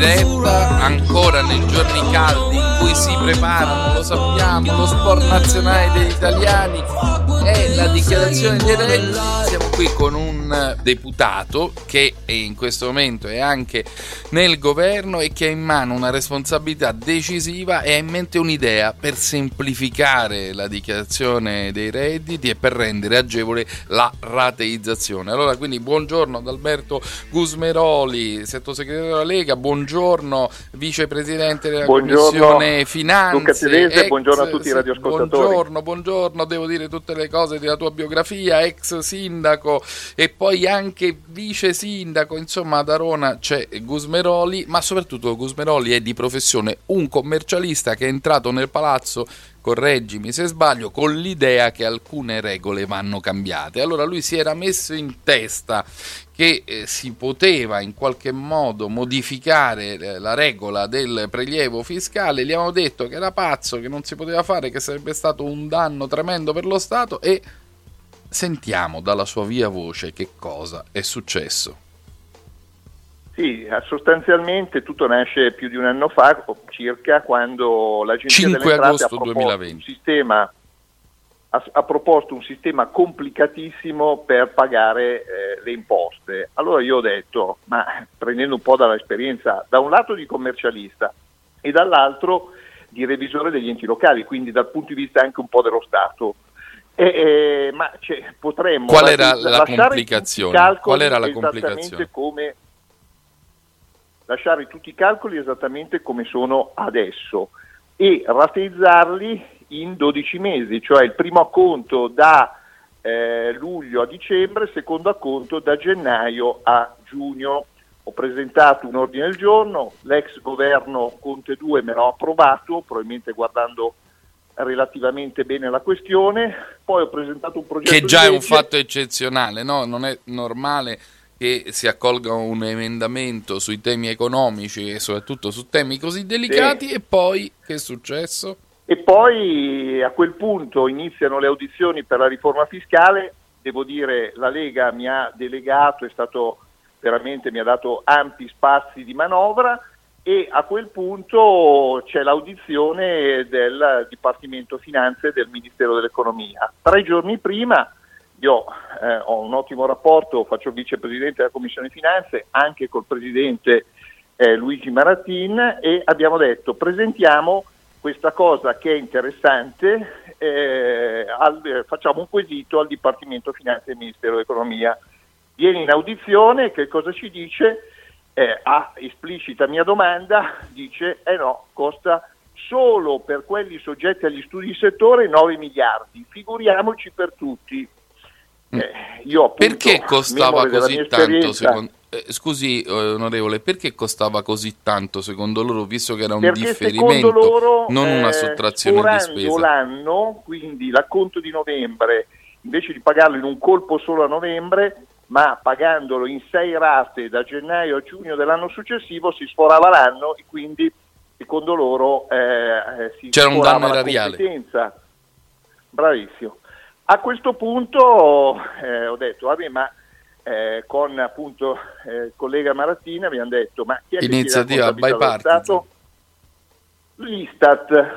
Friday. Preparano, lo sappiamo, lo sport nazionale degli italiani è la dichiarazione di redditi. Siamo qui con un deputato che in questo momento è anche nel governo e che ha in mano una responsabilità decisiva e ha in mente un'idea per semplificare la dichiarazione dei redditi e per rendere agevole la rateizzazione. Allora, quindi buongiorno ad Alberto Gusmeroli, sottosegretario della Lega, buongiorno vicepresidente della Buongiorno, Commissione Finanze. Luca Telese, ex- buongiorno a tutti i radioascoltatori. Buongiorno, buongiorno, devo dire tutte le cose della tua biografia, ex sindaco e poi anche vice sindaco, insomma ad Arona c'è Gusmeroli, ma soprattutto Gusmeroli è di professione un commercialista che è entrato nel palazzo correggimi se sbaglio, con l'idea che alcune regole vanno cambiate. Allora lui si era messo in testa che eh, si poteva in qualche modo modificare eh, la regola del prelievo fiscale, gli avevano detto che era pazzo, che non si poteva fare, che sarebbe stato un danno tremendo per lo Stato e sentiamo dalla sua via voce che cosa è successo. Sì, eh, sostanzialmente tutto nasce più di un anno fa, circa, quando l'Agenzia 5 delle Entrate agosto ha proposto 2020. un sistema ha, ha proposto un sistema complicatissimo per pagare eh, le imposte. Allora io ho detto, ma prendendo un po' dall'esperienza, da un lato di commercialista e dall'altro di revisore degli enti locali, quindi dal punto di vista anche un po' dello Stato. E, e, ma cioè, potremmo Qual era la complicazione? Qual era la esattamente complicazione? come lasciare tutti i calcoli esattamente come sono adesso e rateizzarli in 12 mesi, cioè il primo acconto da eh, luglio a dicembre, il secondo acconto da gennaio a giugno. Ho presentato un ordine del giorno, l'ex governo Conte 2 me l'ha approvato, probabilmente guardando relativamente bene la questione, poi ho presentato un progetto Che già è un fatto eccezionale, no? Non è normale che si accolga un emendamento sui temi economici e soprattutto su temi così delicati e poi che è successo? E poi a quel punto iniziano le audizioni per la riforma fiscale, devo dire la Lega mi ha delegato, è stato veramente mi ha dato ampi spazi di manovra e a quel punto c'è l'audizione del Dipartimento Finanze del Ministero dell'Economia. Tre giorni prima io eh, ho un ottimo rapporto, faccio vicepresidente della Commissione Finanze anche col presidente eh, Luigi Maratin e abbiamo detto presentiamo questa cosa che è interessante, eh, al- facciamo un quesito al Dipartimento Finanze del Ministero dell'Economia. Viene in audizione, che cosa ci dice? Eh, a esplicita mia domanda, dice eh no, costa solo per quelli soggetti agli studi di settore 9 miliardi, figuriamoci per tutti. Eh, io appunto, Perché costava così tanto secondo eh, Scusi onorevole, perché costava così tanto secondo loro visto che era un Perché differimento, loro, non una eh, sottrazione di spesa? l'anno, quindi l'acconto di novembre, invece di pagarlo in un colpo solo a novembre, ma pagandolo in sei rate da gennaio a giugno dell'anno successivo, si sforava l'anno e quindi secondo loro eh, eh, si C'era un danno erariale. Bravissimo. A questo punto eh, ho detto, vabbè, ma eh, con appunto eh, il collega Maratina abbiamo detto, ma chi è che Iniziativa dello bipartisan. L'Istat.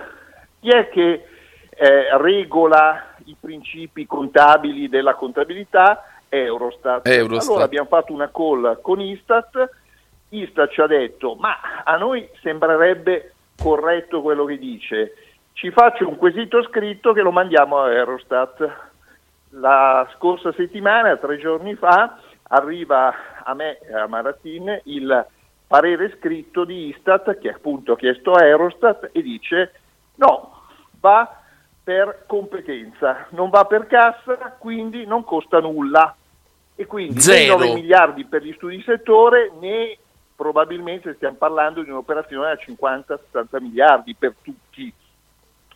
Chi è che eh, regola i principi contabili della contabilità? Eurostat. Eurostat. Allora abbiamo fatto una call con Istat, Istat ci ha detto, ma a noi sembrerebbe corretto quello che dice, ci faccio un quesito scritto che lo mandiamo a Eurostat. La scorsa settimana, tre giorni fa, arriva a me, a Maratin, il parere scritto di Istat che appunto ha chiesto a Eurostat e dice no, va per competenza, non va per cassa, quindi non costa nulla. E quindi Zero. 9 miliardi per gli studi di settore, né probabilmente stiamo parlando di un'operazione da 50-60 miliardi per tutti.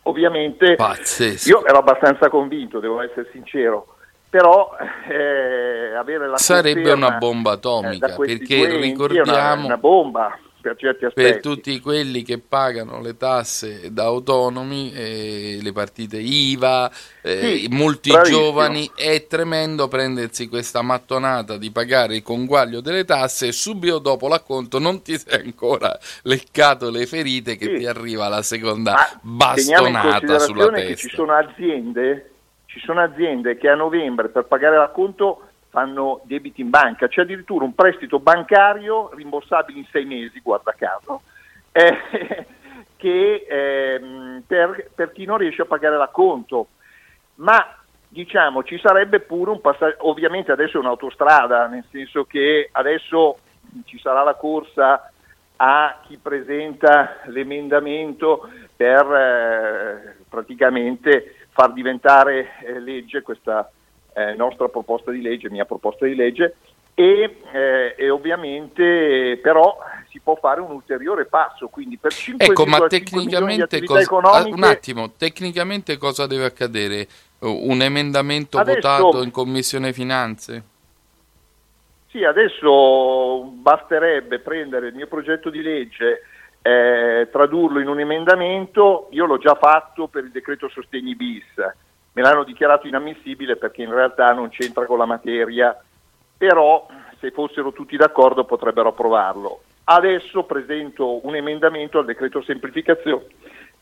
Ovviamente Pazzesco. io ero abbastanza convinto, devo essere sincero, però eh, avere la Sarebbe una bomba atomica, eh, perché è ricordiamo- una, una bomba per certi aspetti. per tutti quelli che pagano le tasse da autonomi, eh, le partite IVA, eh, Sì, molti bravissimo. giovani, è tremendo prendersi questa mattonata di pagare il conguaglio delle tasse e subito dopo l'acconto non ti sei ancora leccato le ferite che Sì. ti arriva la seconda Ma bastonata sulla che ci testa. sono aziende, ci sono aziende che a novembre per pagare l'acconto fanno debiti in banca, c'è addirittura un prestito bancario rimborsabile in sei mesi, guarda caso, eh, che ehm, per, per chi non riesce a pagare l'acconto. Ma diciamo ci sarebbe pure un passaggio, ovviamente adesso è un'autostrada, nel senso che adesso ci sarà la corsa a chi presenta l'emendamento per eh, praticamente far diventare eh, legge questa eh, nostra proposta di legge, mia proposta di legge, e, eh, e ovviamente però si può fare un ulteriore passo, quindi per 5,5 Ecco, ma tecnicamente cosa, economiche, ah, un attimo, tecnicamente cosa deve accadere? Un emendamento Adesso- votato in Commissione Finanze? Sì, adesso basterebbe prendere il mio progetto di legge, eh, tradurlo in un emendamento, io l'ho già fatto per il decreto sostegni bis, me l'hanno dichiarato inammissibile perché in realtà non c'entra con la materia, però se fossero tutti d'accordo potrebbero approvarlo. Adesso presento un emendamento al decreto semplificazione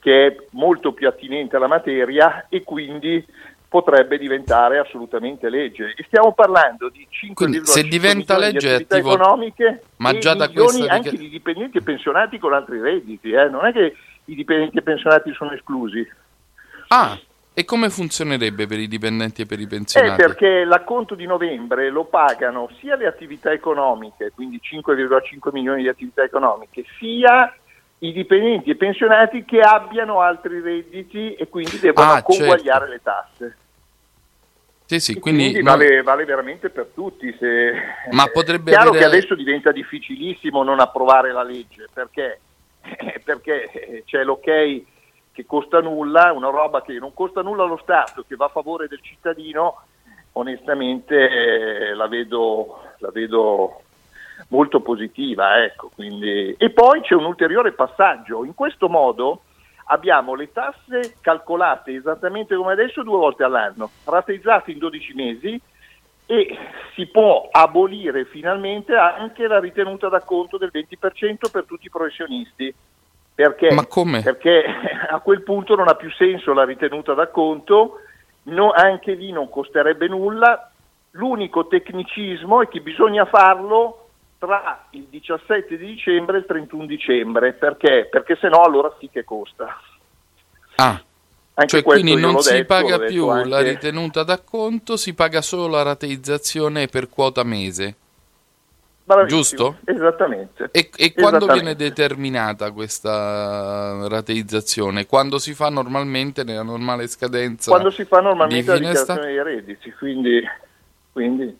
che è molto più attinente alla materia e quindi potrebbe diventare assolutamente legge. E stiamo parlando di 5,5 Quindi, se diventa legge di attività attivo- economiche Ma e già da milioni anche di dipendenti e pensionati con altri redditi, eh. non è che i dipendenti e pensionati sono esclusi. Ah, e come funzionerebbe per i dipendenti e per i Eh, pensionati? perché l'acconto di novembre lo pagano sia le attività economiche, quindi 5,5 milioni di attività economiche, sia i dipendenti e pensionati che abbiano altri redditi e quindi devono Ah, conguagliare certo. le tasse. Sì, sì, quindi, quindi vale, vale veramente per tutti. Se... Ma potrebbe Chiaro avere- che adesso diventa difficilissimo non approvare la legge perché, perché c'è l'ok che costa nulla, una roba che non costa nulla allo Stato, che va a favore del cittadino, onestamente eh, la, vedo, la vedo molto positiva. Ecco. E poi c'è un ulteriore passaggio. In questo modo abbiamo le tasse calcolate esattamente come adesso due volte all'anno, rateizzate in 12 mesi e si può abolire finalmente anche la ritenuta d'acconto del 20% per tutti i professionisti. Perché? Perché a quel punto non ha più senso la ritenuta d'acconto, no- anche lì non costerebbe nulla, l'unico tecnicismo è che bisogna farlo tra il 17 di dicembre e il 31 dicembre, perché? Perché se no allora sì che costa. Ah, Anche cioè quindi non si detto, paga più la anche- ritenuta d'acconto, si paga solo la rateizzazione per quota mese. Bravissimo, giusto? Esattamente. E, e quando Esattamente. viene determinata questa rateizzazione? Quando si fa normalmente nella normale scadenza? Quando si fa normalmente la di sta- dichiarazione dei redditi, quindi, quindi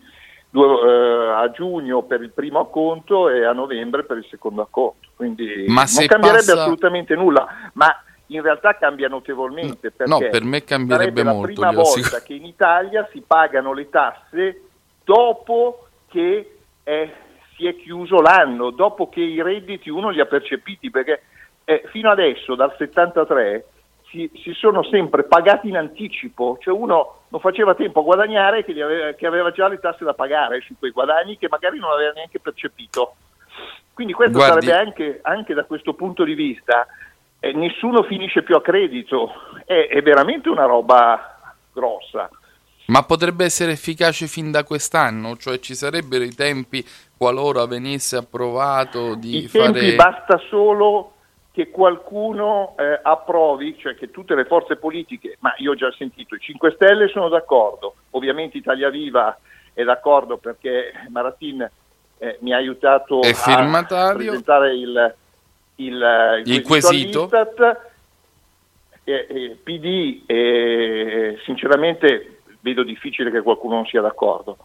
due- eh, a giugno per il primo acconto e a novembre per il secondo acconto. Quindi Ma non cambierebbe passa- assolutamente nulla, ma in realtà cambia notevolmente. No, perché per me cambierebbe molto, la prima volta che in Italia si pagano le tasse dopo che eh, si è chiuso l'anno, dopo che i redditi uno li ha percepiti, perché eh, fino adesso, dal 73, si, si sono sempre pagati in anticipo, cioè uno non faceva tempo a guadagnare che, aveva, che aveva già le tasse da pagare su quei guadagni che magari non aveva neanche percepito. Quindi questo Guardi- sarebbe anche, anche da questo punto di vista, eh, nessuno finisce più a credito, è, è veramente una roba grossa. Ma potrebbe essere efficace fin da quest'anno? Cioè ci sarebbero i tempi qualora venisse approvato di I tempi fare... basta solo che qualcuno eh, approvi, cioè che tutte le forze politiche, ma io ho già sentito, i 5 Stelle sono d'accordo, ovviamente Italia Viva è d'accordo perché Maratin eh, mi ha aiutato È a presentare il, il, Il quesito quesito. all'Istat. eh, PD, sinceramente vedo difficile che qualcuno non sia d'accordo.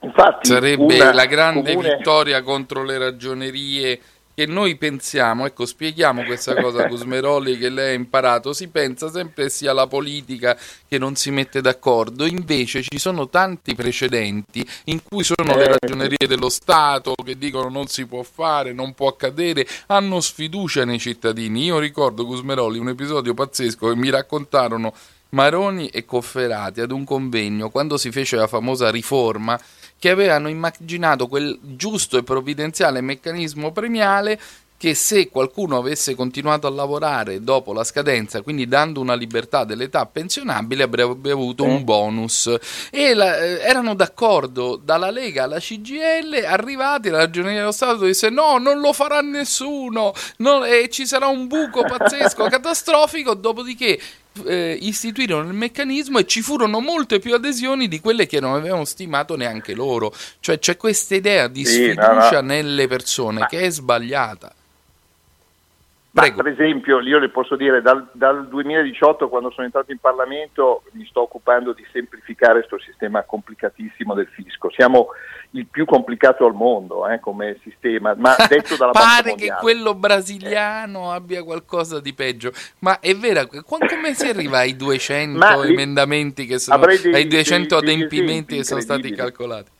Infatti, Sarebbe la grande comune... vittoria contro le ragionerie che noi pensiamo, ecco spieghiamo questa cosa a Gusmeroli che lei ha imparato, si pensa sempre sia la politica che non si mette d'accordo, invece ci sono tanti precedenti in cui sono le eh, ragionerie dello Stato che dicono non si può fare, non può accadere, hanno sfiducia nei cittadini. Io ricordo Gusmeroli un episodio pazzesco che mi raccontarono Maroni e Cofferati ad un convegno quando si fece la famosa riforma che avevano immaginato quel giusto e provvidenziale meccanismo premiale che se qualcuno avesse continuato a lavorare dopo la scadenza, quindi dando una libertà dell'età pensionabile, avrebbe avuto un bonus. E la, eh, erano d'accordo dalla Lega alla CGL, arrivati la Ragioneria dello Stato disse no, non lo farà nessuno, no, e ci sarà un buco pazzesco, catastrofico, dopodiché eh, istituirono il meccanismo e ci furono molte più adesioni di quelle che non avevano stimato neanche loro. Cioè c'è questa idea di sì, sfiducia no, no. nelle persone Ma... che è sbagliata. Ma, per esempio, io le posso dire, dal, dal, 2018 quando sono entrato in Parlamento mi sto occupando di semplificare questo sistema complicatissimo del fisco. Siamo il più complicato al mondo eh, come sistema, ma detto dalla Pare che quello brasiliano abbia qualcosa di peggio, ma è vero, come si arriva ai 200 emendamenti che sono, dei, ai 200 dei, adempimenti che sono stati calcolati?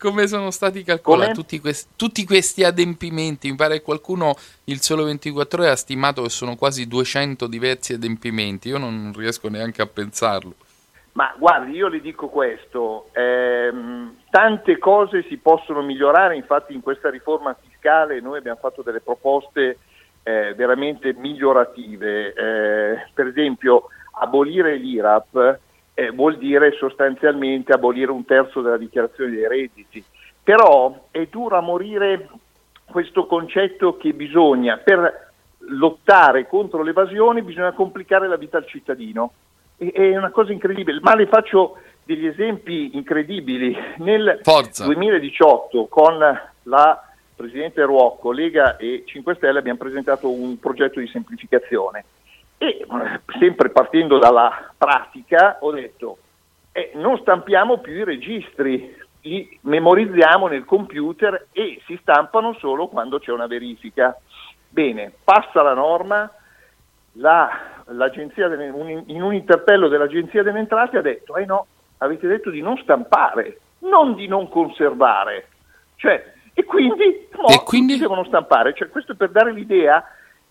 Come sono stati calcolati tutti questi, tutti questi, adempimenti? Mi pare che qualcuno, il solo 24 ore, ha stimato che sono quasi 200 diversi adempimenti. Io non riesco neanche a pensarlo. Ma guardi, io le dico questo, ehm, tante cose si possono migliorare, infatti in questa riforma fiscale noi abbiamo fatto delle proposte eh, veramente migliorative, eh, per esempio abolire l'IRAP eh, vuol dire sostanzialmente abolire un terzo della dichiarazione dei redditi. Però è duro a morire questo concetto che bisogna, per lottare contro l'evasione, bisogna complicare la vita al cittadino. E, è una cosa incredibile, ma le faccio degli esempi incredibili. Nel Forza. 2018 con la Presidente Ruocco, Lega e 5 Stelle abbiamo presentato un progetto di semplificazione e sempre partendo dalla pratica ho detto eh, non stampiamo più i registri, li memorizziamo nel computer e si stampano solo quando c'è una verifica. Bene, passa la norma, la, delle, un, in un interpello dell'Agenzia delle Entrate ha detto, eh no, avete detto di non stampare, non di non conservare. Cioè, e quindi, no, e quindi? devono stampare. Cioè, questo per dare l'idea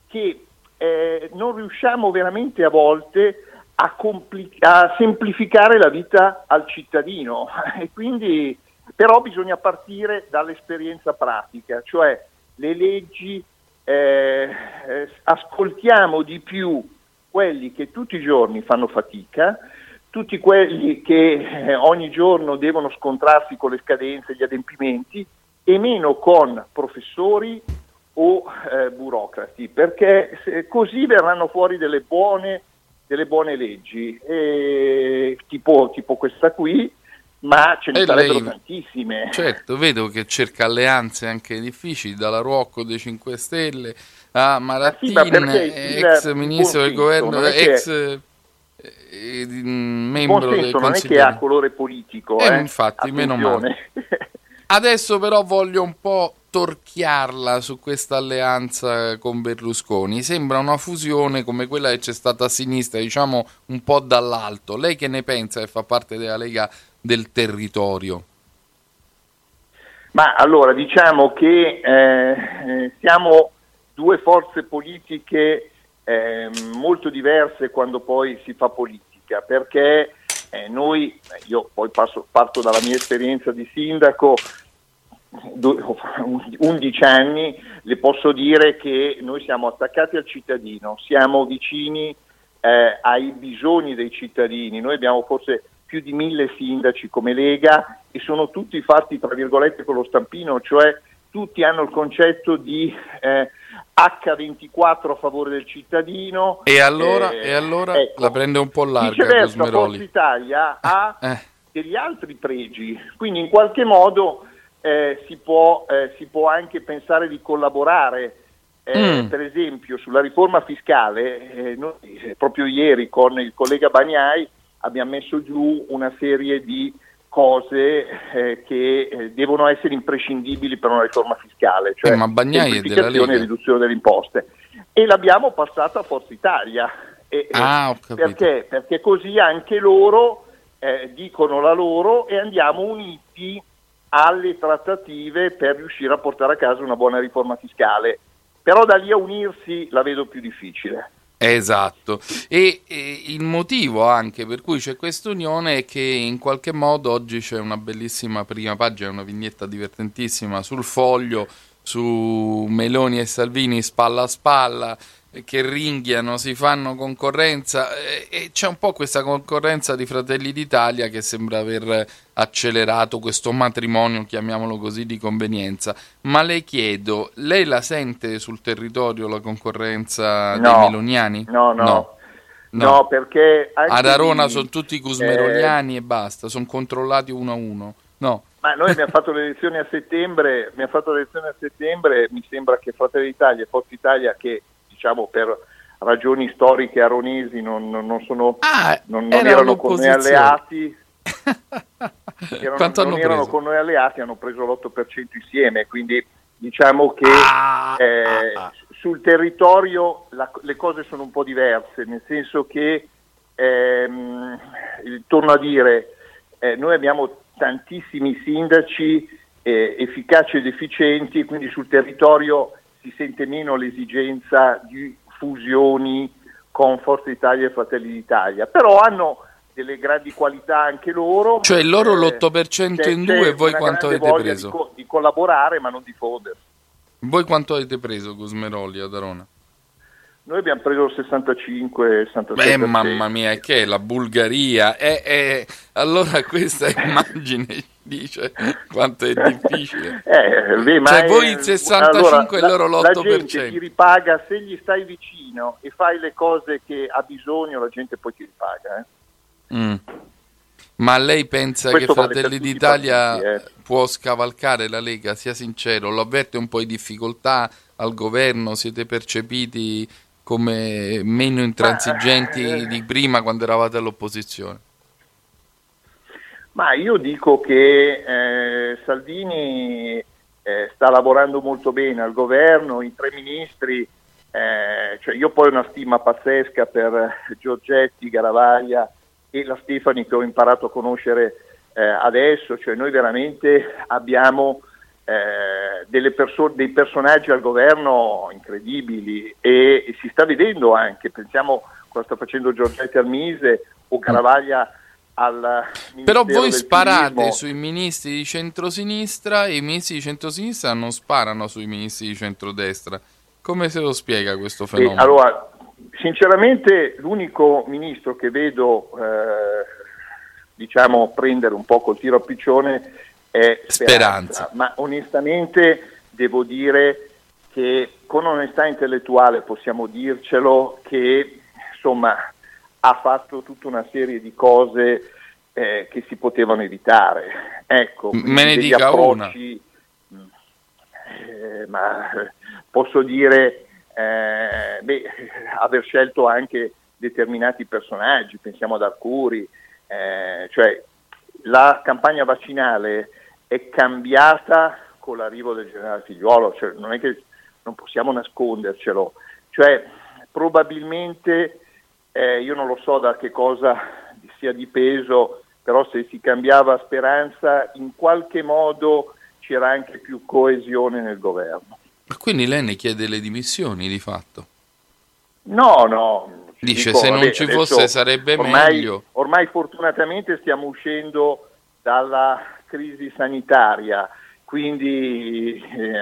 che eh, non riusciamo veramente a volte a, compli- a, semplificare la vita al cittadino. E quindi però bisogna partire dall'esperienza pratica, cioè le leggi eh, eh, ascoltiamo di più quelli che tutti i giorni fanno fatica, tutti quelli che eh, ogni giorno devono scontrarsi con le scadenze, gli adempimenti e meno con professori, o eh, burocrati, perché così verranno fuori delle buone, delle buone leggi, e, tipo, tipo, questa qui, ma ce ne e sarebbero lei, tantissime. Certo, vedo che cerca alleanze anche difficili, dalla Rocco dei 5 Stelle a Marattin, ah, sì, ex ministro del governo, ex eh, eh membro del Consiglio. Non è che ha colore politico, eh, eh, infatti, Attenzione. meno male. Adesso però voglio un po' torchiarla su questa alleanza con Berlusconi. Sembra una fusione come quella che c'è stata a sinistra, diciamo un po' dall'alto. Lei che ne pensa che fa parte della Lega del Territorio? Ma allora diciamo che eh, eh siamo due forze politiche eh, molto diverse quando poi si fa politica, perché eh, noi, io poi passo, parto dalla mia esperienza di sindaco, 11 anni, le posso dire che noi siamo attaccati al cittadino, siamo vicini eh, ai bisogni dei cittadini, noi abbiamo forse più di mille sindaci come Lega e sono tutti fatti tra virgolette con lo stampino, cioè tutti hanno il concetto di eh, H24 a favore del cittadino. E allora, eh, e allora ecco, la prende un po' larga Viceversa, Forza Italia ha eh. degli altri pregi, quindi in qualche modo eh, si, può, eh, si, può, anche pensare di collaborare eh, mm. per esempio sulla riforma fiscale, eh, noi, eh, proprio ieri con il collega Bagnai abbiamo messo giù una serie di cose eh, che eh, devono essere imprescindibili per una riforma fiscale, cioè eh, ma semplificazione e riduzione delle imposte. E l'abbiamo passata a Forza Italia. E, ah, perché? Perché così anche loro eh, dicono la loro e andiamo uniti alle trattative per riuscire a portare a casa una buona riforma fiscale. Però da lì a unirsi la vedo più difficile. Esatto, e, e, il motivo anche per cui c'è questa unione è che in qualche modo oggi c'è una bellissima prima pagina, una vignetta divertentissima sul foglio su Meloni e Salvini spalla a spalla che ringhiano, si fanno concorrenza e, e c'è un po' questa concorrenza di Fratelli d'Italia che sembra aver accelerato questo matrimonio, chiamiamolo così, di convenienza. Ma le chiedo, lei la sente sul territorio la concorrenza no, dei meloniani? No, no. no. No, no perché ad Arona di, sono tutti cusmeroliani eh, e basta, sono controllati uno a uno. No. Ma noi abbiamo fatto le elezioni a settembre, mi ha fatto le elezioni a settembre, mi sembra che Fratelli d'Italia e Forza Italia che diciamo per ragioni storiche aronesi non, non, sono, ah, non, non era erano con noi alleati. erano, non erano con noi alleati, hanno preso l'8% insieme, quindi diciamo che ah, eh, ah, ah. sul territorio la, le cose sono un po' diverse, nel senso che, ehm, torno a dire, eh, noi abbiamo tantissimi sindaci eh, efficaci ed efficienti, quindi sul territorio si sente meno l'esigenza di fusioni con Forza Italia e Fratelli d'Italia, però hanno delle grandi qualità anche loro. Cioè loro l'8% in due e voi quanto avete preso? Di, co- di, collaborare ma non di fondersi. Voi quanto avete preso Gusmeroli ad Arona? Noi abbiamo preso il 65, 66. Beh, mamma mia, che è la Bulgaria? È, è... Allora questa immagine dice quanto è difficile. Eh, beh, cioè voi il 65 allora, e loro l'8%. La gente ti ripaga se gli stai vicino e fai le cose che ha bisogno, la gente poi ti ripaga. Eh. Mm. Ma lei pensa Questo che Fratelli d'Italia partiti, eh. può scavalcare la Lega? Sia sincero, lo avverte un po' di difficoltà al governo? Siete percepiti come meno intransigenti Ma, eh, di prima quando eravate all'opposizione? Ma io dico che eh, Salvini eh, sta lavorando molto bene al governo, i tre ministri, eh, cioè io poi ho una stima pazzesca per Giorgetti, Garavaglia e la Stefani che ho imparato a conoscere eh, adesso, cioè noi veramente abbiamo eh, perso- dei personaggi al governo incredibili e, e, si sta vedendo anche, pensiamo cosa sta facendo Giorgetti al Mise o Caravaglia Però voi sparate turismo. sui ministri di centrosinistra e i ministri di centrosinistra non sparano sui ministri di centrodestra. Come se lo spiega questo fenomeno? E, allora, sinceramente l'unico ministro che vedo eh, diciamo prendere un po' col tiro a piccione è Speranza. Speranza. Ma onestamente devo dire che con onestà intellettuale possiamo dircelo che insomma ha fatto tutta una serie di cose eh, che si potevano evitare. Ecco, Me ne dica approcci, una. Eh, ma posso dire eh, beh, aver scelto anche determinati personaggi, pensiamo ad Arcuri, eh, cioè la campagna vaccinale è cambiata con l'arrivo del generale Figliuolo, cioè, non è che non possiamo nascondercelo, cioè probabilmente eh, io non lo so da che cosa sia dipeso, però se si cambiava speranza in qualche modo c'era anche più coesione nel governo. Quindi lei ne chiede le dimissioni di fatto? No, no. Dice dico, se non vabbè, ci fosse sarebbe ormai, meglio. Ormai fortunatamente stiamo uscendo dalla crisi sanitaria, quindi eh,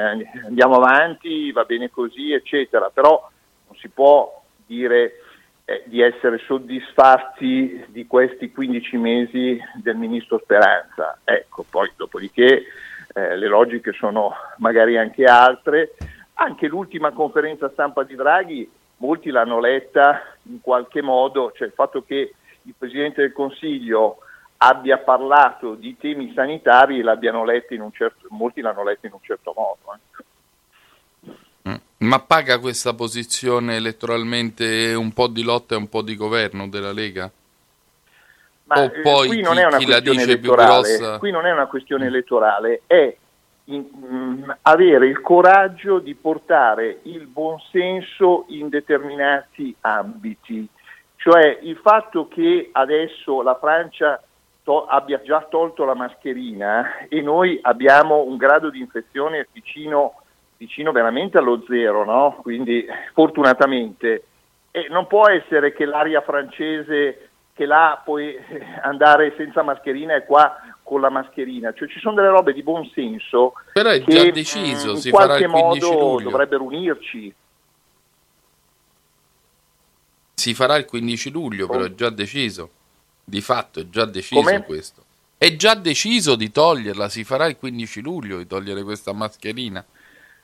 andiamo avanti, va bene così, eccetera, però non si può dire eh, di essere soddisfatti di questi 15 mesi del ministro Speranza. Ecco, poi dopodiché eh, le logiche sono magari anche altre. Anche l'ultima conferenza stampa di Draghi, molti l'hanno letta in qualche modo, cioè il fatto che il Presidente del Consiglio abbia parlato di temi sanitari l'abbiano letto in un certo, molti l'hanno letto in un certo modo. Eh. Mm. Ma paga questa posizione elettoralmente un po' di lotta e un po' di governo della Lega? Ma o poi qui non è una questione elettorale, qui non è una questione elettorale, è in, mh, mm, avere il coraggio di portare il buonsenso in determinati ambiti. Cioè il fatto che adesso la Francia to- abbia già tolto la mascherina e noi abbiamo un grado di infezione vicino, vicino veramente allo zero, no? quindi fortunatamente. E non può essere che l'aria francese che là puoi andare senza mascherina e qua con la mascherina, cioè ci sono delle robe di buon senso Però è già che deciso, in qualche modo luglio. dovrebbero unirci. Si farà il 15 luglio, però è già deciso. Di fatto è già deciso Come? questo. È già deciso di toglierla, si farà il 15 luglio di togliere questa mascherina.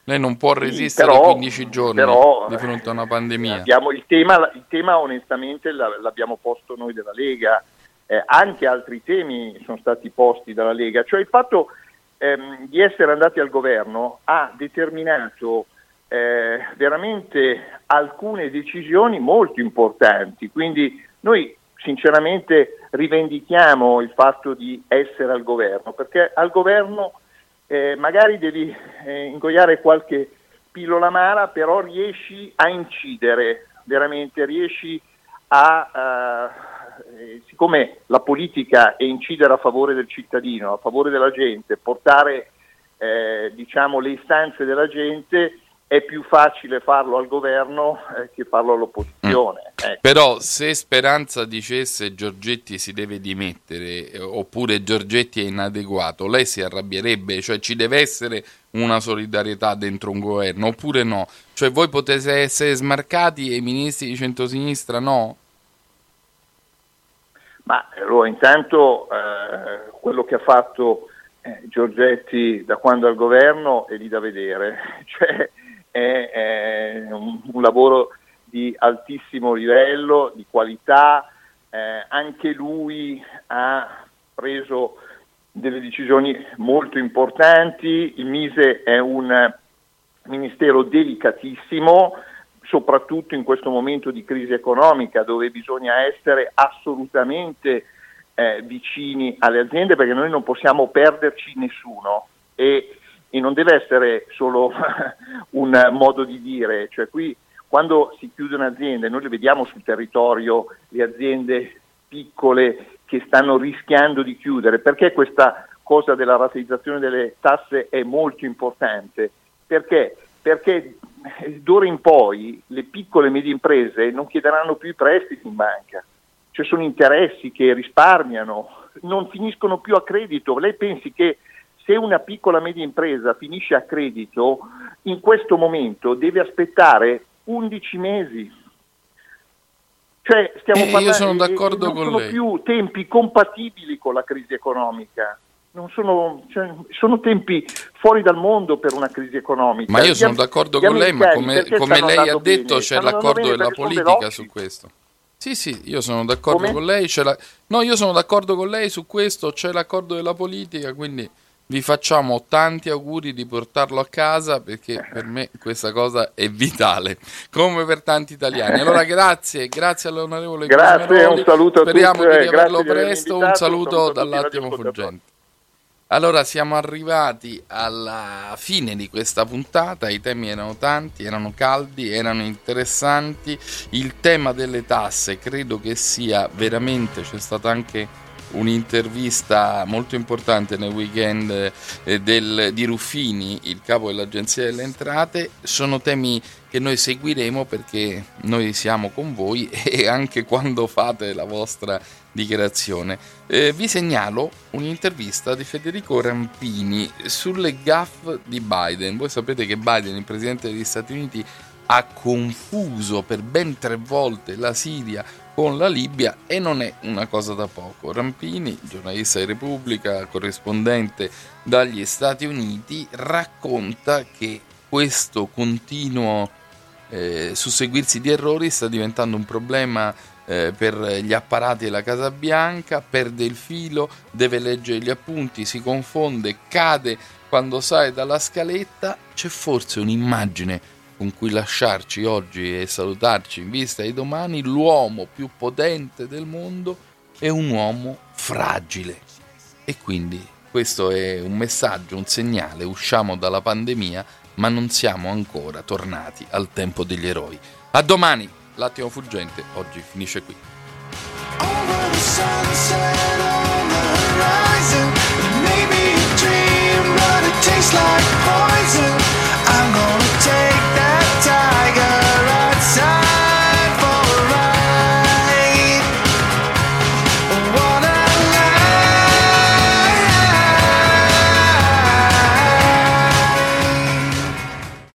Lei non può resistere sì, però, 15 giorni però, di fronte a una pandemia. Abbiamo, il, tema, il, tema, onestamente l'abbiamo posto noi della Lega, eh, anche altri temi sono stati posti dalla Lega, cioè il fatto ehm, di essere andati al governo ha determinato eh, veramente alcune decisioni molto importanti, quindi noi sinceramente rivendichiamo il fatto di essere al governo, perché al governo eh, magari devi eh, ingoiare qualche pillola amara, però riesci a incidere, veramente riesci a, eh, siccome la politica è incidere a favore del cittadino, a favore della gente, portare eh, diciamo, le istanze della gente, è più facile farlo al governo eh, che farlo all'opposizione. Mm. Ecco. Però se Speranza dicesse Giorgetti si deve dimettere eh, oppure Giorgetti è inadeguato, lei si arrabbierebbe, cioè ci deve essere una solidarietà dentro un governo oppure no? Cioè voi potete essere smarcati e i ministri di centrosinistra no? Ma allora intanto eh, quello che ha fatto eh, Giorgetti da quando è al governo è lì da vedere, cioè è, è un, un, lavoro di altissimo livello, di qualità, eh, anche lui ha preso delle decisioni molto importanti, il Mise è un ministero delicatissimo, soprattutto in questo momento di crisi economica dove bisogna essere assolutamente eh, vicini alle aziende perché noi non possiamo perderci nessuno. E e non deve essere solo un modo di dire, cioè qui quando si chiude un'azienda, noi le vediamo sul territorio le aziende piccole che stanno rischiando di chiudere, perché questa cosa della rateizzazione delle tasse è molto importante? Perché? Perché d'ora in poi le piccole e medie imprese non chiederanno più i prestiti in banca, cioè sono interessi che risparmiano, non finiscono più a credito. Lei pensi che se una piccola media impresa finisce a credito, in questo momento deve aspettare 11 mesi. Cioè, stiamo eh, parlando, io sono d'accordo non con sono lei. più tempi compatibili con la crisi economica. Sono, cioè, sono, tempi fuori dal mondo per una crisi economica. Ma io sono d'accordo con lei, ma come, come lei ha detto bene? c'è l'accordo della politica su questo. Sì, sì, io sono d'accordo come? con lei. La... No, io sono d'accordo con lei su questo, c'è l'accordo della politica, quindi vi facciamo tanti auguri di portarlo a casa perché per me questa cosa è vitale, come per tanti italiani. Allora grazie, grazie all'onorevole Grazie, Gusmeroli. un saluto a Speriamo tutti, di riaverlo presto, un saluto dall'attimo fuggente. Allora siamo arrivati alla fine di questa puntata, i temi erano tanti, erano caldi, erano interessanti, il tema delle tasse credo che sia veramente, c'è stata anche un'intervista molto importante nel weekend eh, del, di Ruffini, il capo dell'Agenzia delle Entrate. Sono temi che noi seguiremo perché noi siamo con voi e anche quando fate la vostra dichiarazione. Eh, vi segnalo un'intervista di Federico Rampini sulle gaff di Biden. Voi sapete che Biden, il presidente degli Stati Uniti, ha confuso per ben tre volte la Siria con la Libia e non è una cosa da poco. Rampini, giornalista di Repubblica, corrispondente dagli Stati Uniti, racconta che questo continuo eh, susseguirsi di errori sta diventando un problema eh, per gli apparati della Casa Bianca, perde il filo, deve leggere gli appunti, si confonde, cade quando sale dalla scaletta, c'è forse un'immagine con cui lasciarci oggi e salutarci in vista di domani, l'uomo più potente del mondo è un uomo fragile. E quindi questo è un messaggio, un segnale, usciamo dalla pandemia, ma non siamo ancora tornati al tempo degli eroi. A domani, l'attimo fuggente oggi finisce qui. Over the